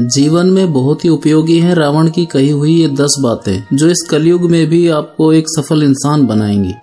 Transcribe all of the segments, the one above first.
जीवन में बहुत ही उपयोगी है। रावण की कही हुई ये दस बातें, जो इस कलयुग में भी आपको एक सफल इंसान बनाएँगी।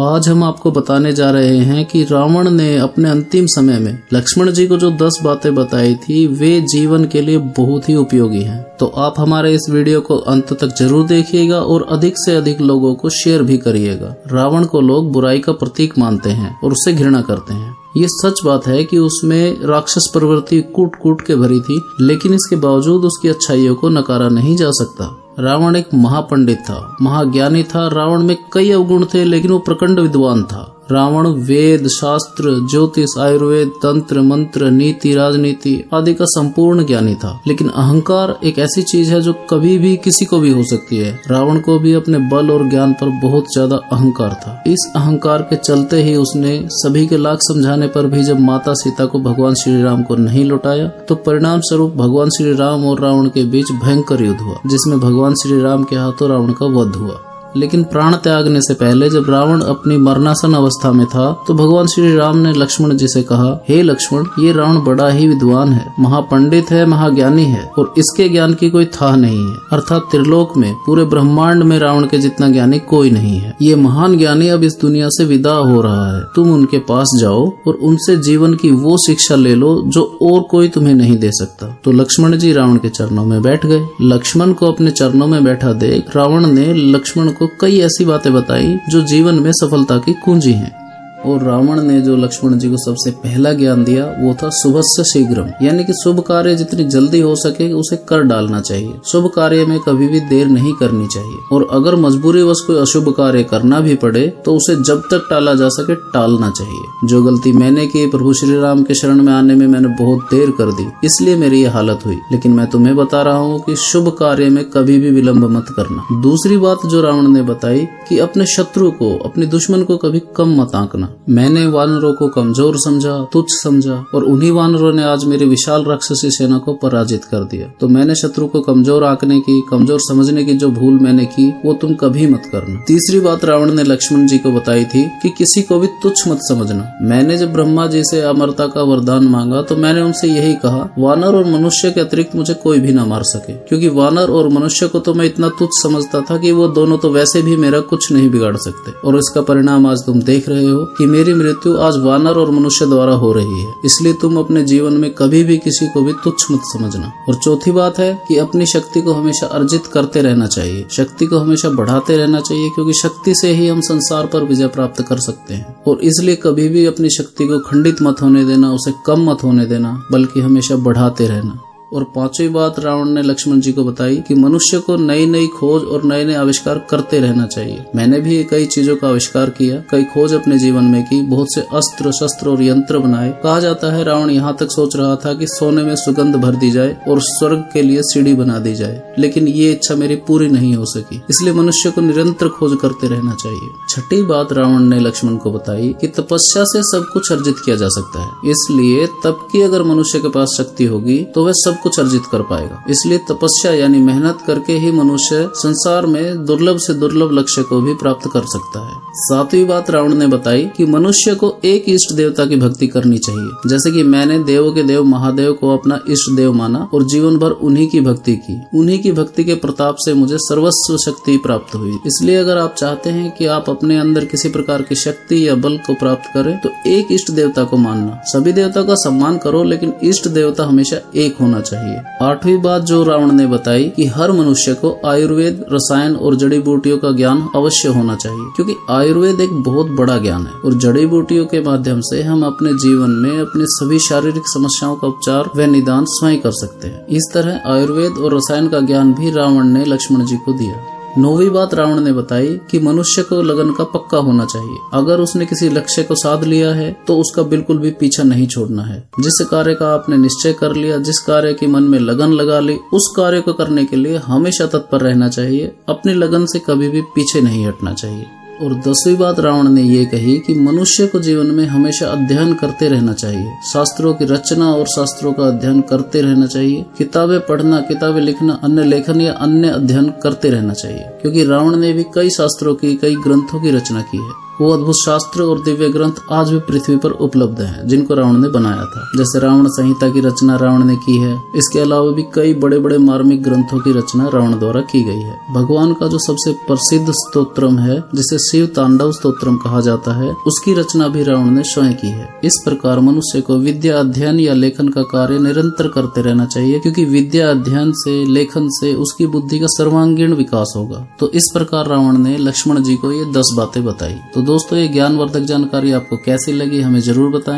आज हम आपको बताने जा रहे हैं कि रावण ने अपने अंतिम समय में, लक्ष्मण जी को जो दस बातें बताई थी, वे जीवन के लिए बहुत ही उपयोगी हैं। तो आप हमारे इस वीडियो को अंत तक ज़रूर देखिएगा और अधिक से अधिक लोगों को शेयर भी करिएगा। रावण को लोग बुराई का प्रतीक मानते हैं और उसे घृणा करते हैं। ये सच बात है कि उसमें राक्षस प्रवृत्ति कूट कूट के भरी थी, लेकिन इसके बावजूद उसकी अच्छाइयों को नकारा नहीं जा सकता। रावण एक महापंडित था, महाज्ञानी था, रावण में कई अवगुण थे, लेकिन वो प्रखंड विद्वान था। रावण, वेद, शास्त्र, ज्योतिष, आयुर्वेद, तंत्र, मंत्र, नीति, राजनीति आदि का संपूर्ण ज्ञानी था। लेकिन अहंकार एक ऐसी चीज़ है जो कभी भी किसी को भी हो सकती है। रावण को भी अपने बल और ज्ञान पर बहुत ज़्यादा अहंकार था। इस अहंकार के चलते ही उसने सभी के लाख समझाने पर भी जब माता सीता को भगवान श्री राम को नहीं लौटाया तो परिणाम स्वरूप भगवान श्री राम और रावण के बीच भयंकर युद्ध हुआ, जिसमें भगवान श्री राम के हाथों रावण का वध हुआ। लेकिन प्राण त्यागने से पहले जब रावण अपनी मरणासन अवस्था में था तो भगवान श्री राम ने लक्ष्मण जी से कहा, हे hey लक्ष्मण, ये रावण बड़ा ही विद्वान है, महापंडित है, महाज्ञानी है, और इसके ज्ञान की कोई था नहीं है। अर्थात त्रिलोक में, पूरे ब्रह्मांड में रावण के जितना ज्ञानी कोई नहीं है। ये महान ज्ञानी अब इस दुनिया से विदा हो रहा है। तुम उनके पास जाओ, और उनसे जीवन की वो शिक्षा ले लो, जो और कोई तुम्हें नहीं दे सकता। तो लक्ष्मण जी रावण के चरणों में बैठ गए। लक्ष्मण को अपने चरणों में बैठा देख, रावण ने लक्ष्मण को कई ऐसी बातें बताई जो जीवन में सफलता की कुंजी हैं। और रावण ने जो लक्ष्मण जी को सबसे पहला ज्ञान दिया, वो था शुभ से शीघ्र यानी कि शुभ कार्य जितनी जल्दी हो सके, उसे कर डालना चाहिए। शुभ कार्य में कभी भी देर नहीं करनी चाहिए। और अगर मजबूरी वश कोई अशुभ कार्य करना भी पड़े तो उसे जब तक टाला जा सके, टालना चाहिए। जो गलती मैंने की, प्रभु श्री राम के शरण में आने में मैंने बहुत देर कर दी, इसलिए मेरी ये हालत हुई। लेकिन मैं तुम्हें बता रहा हूँ की शुभ कार्य में कभी भी विलम्ब मत करना। दूसरी बात जो रावण ने बताई, की अपने शत्रु को, अपने दुश्मन को कभी कम मत आंकना। मैंने वानरों को कमज़ोर समझा, तुच्छ समझा, और उन्हीं वानरों ने आज मेरी विशाल राक्षसी सेना को पराजित कर दिया। तो मैंने शत्रु को कमज़ोर आंकने की, कमज़ोर समझने की जो भूल मैंने की, वो तुम कभी मत करना। तीसरी बात रावण ने लक्ष्मण जी को बताई थी कि किसी को भी तुच्छ मत समझना। मैंने जब ब्रह्मा जी से अमरता का वरदान मांगा तो मैंने उनसे यही कहा, वानर और मनुष्य के अतिरिक्त मुझे कोई भी न मार सके। क्योंकि वानर और मनुष्य को तो मैं इतना तुच्छ समझता था कि वो दोनों तो वैसे भी मेरा कुछ नहीं बिगाड़ सकते। और इसका परिणाम आज तुम देख रहे हो कि मेरी मृत्यु आज वानर और मनुष्य द्वारा हो रही है। इसलिए तुम अपने जीवन में कभी भी किसी को भी तुच्छ मत समझना। और चौथी बात है कि अपनी शक्ति को हमेशा अर्जित करते रहना चाहिए। शक्ति को हमेशा बढ़ाते रहना चाहिए, क्योंकि शक्ति से ही हम संसार पर विजय प्राप्त कर सकते हैं। और इसलिए कभी भी अपनी शक्ति को खंडित मत होने देना, उसे कम मत होने देना, बल्कि हमेशा बढ़ाते रहना। और पांचवी बात रावण ने लक्ष्मण जी को बताई कि मनुष्य को नई नई खोज और नए नए आविष्कार करते रहना चाहिए। मैंने भी कई चीज़ों का आविष्कार किया, कई खोज अपने जीवन में की, बहुत से अस्त्र, शस्त्र और यंत्र बनाए। कहा जाता है, रावण यहाँ तक सोच रहा था कि सोने में सुगंध भर दी जाए और स्वर्ग के लिए सीढ़ी बना दी जाए, लेकिन ये इच्छा मेरी पूरी नहीं हो सकी। इसलिए मनुष्य को निरंतर खोज करते रहना चाहिए। छठी बात रावण ने लक्ष्मण को बताई कि तपस्या से सब कुछ अर्जित किया जा सकता है। इसलिए तब की अगर मनुष्य के पास शक्ति होगी तो वह सब कुछ अर्जित कर पाएगा। इसलिए तपस्या यानी मेहनत करके ही मनुष्य संसार में दुर्लभ से दुर्लभ लक्ष्य को भी प्राप्त कर सकता है। सातवीं बात रावण ने बताई कि मनुष्य को एक इष्ट देवता की भक्ति करनी चाहिए। जैसे कि मैंने देवों के देव महादेव को अपना इष्ट देव माना और जीवन भर उन्हीं की भक्ति की। उन्हीं की भक्ति के प्रताप से मुझे सर्वस्व शक्ति प्राप्त हुई। इसलिए अगर आप चाहते हैं कि आप अपने अंदर किसी प्रकार की शक्ति या बल को प्राप्त करें तो एक इष्ट देवता को मानना। सभी देवता का सम्मान करो, लेकिन इष्ट देवता हमेशा एक होना चाहिए। आठवीं बात जो रावण ने बताई कि हर मनुष्य को आयुर्वेद, रसायन और जड़ी बूटियों का ज्ञान अवश्य होना चाहिए, क्योंकि आयुर्वेद एक बहुत बड़ा ज्ञान है और जड़ी बूटियों के माध्यम से हम अपने जीवन में अपनी सभी शारीरिक समस्याओं का उपचार व निदान स्वयं कर सकते हैं। इस तरह आयुर्वेद और रसायन का ज्ञान भी रावण ने लक्ष्मण जी को दिया। नौवीं बात रावण ने बताई कि मनुष्य को लगन का पक्का होना चाहिए। अगर उसने किसी लक्ष्य को साध लिया है तो उसका बिल्कुल भी पीछा नहीं छोड़ना है। जिस कार्य का आपने निश्चय कर लिया, जिस कार्य की मन में लगन लगा ली, उस कार्य को करने के लिए हमेशा तत्पर रहना चाहिए। अपनी लगन से कभी भी पीछे नहीं हटना चाहिए। और दसवीं बात रावण ने यह कही कि मनुष्य को जीवन में हमेशा अध्ययन करते रहना चाहिए। शास्त्रों की रचना और शास्त्रों का अध्ययन करते रहना चाहिए। किताबें पढ़ना, किताबें लिखना, अन्य लेखन या अन्य अध्ययन करते रहना चाहिए। क्योंकि रावण ने भी कई शास्त्रों की, कई ग्रंथों की रचना की है। वो अद्भुत शास्त्र और दिव्य ग्रंथ आज भी पृथ्वी पर उपलब्ध हैं, जिनको रावण ने बनाया था। जैसे रावण संहिता की रचना रावण ने की है, इसके अलावा भी कई बड़े बड़े मार्मिक ग्रंथों की रचना रावण द्वारा की गई है। भगवान का जो सबसे प्रसिद्ध स्तोत्रम है, जिसे शिव तांडव स्तोत्रम कहा जाता है, उसकी रचना भी रावण ने स्वयं की है। इस प्रकार मनुष्य को विद्या अध्ययन या लेखन का कार्य निरंतर करते रहना चाहिए, क्योंकि विद्या अध्ययन से, लेखन से उसकी बुद्धि का सर्वांगीण विकास होगा। तो इस प्रकार रावण ने लक्ष्मण जी को ये दस बातें बताई। तो दोस्तों ये ज्ञानवर्धक जानकारी आपको कैसी लगी हमें ज़रूर बताएँ।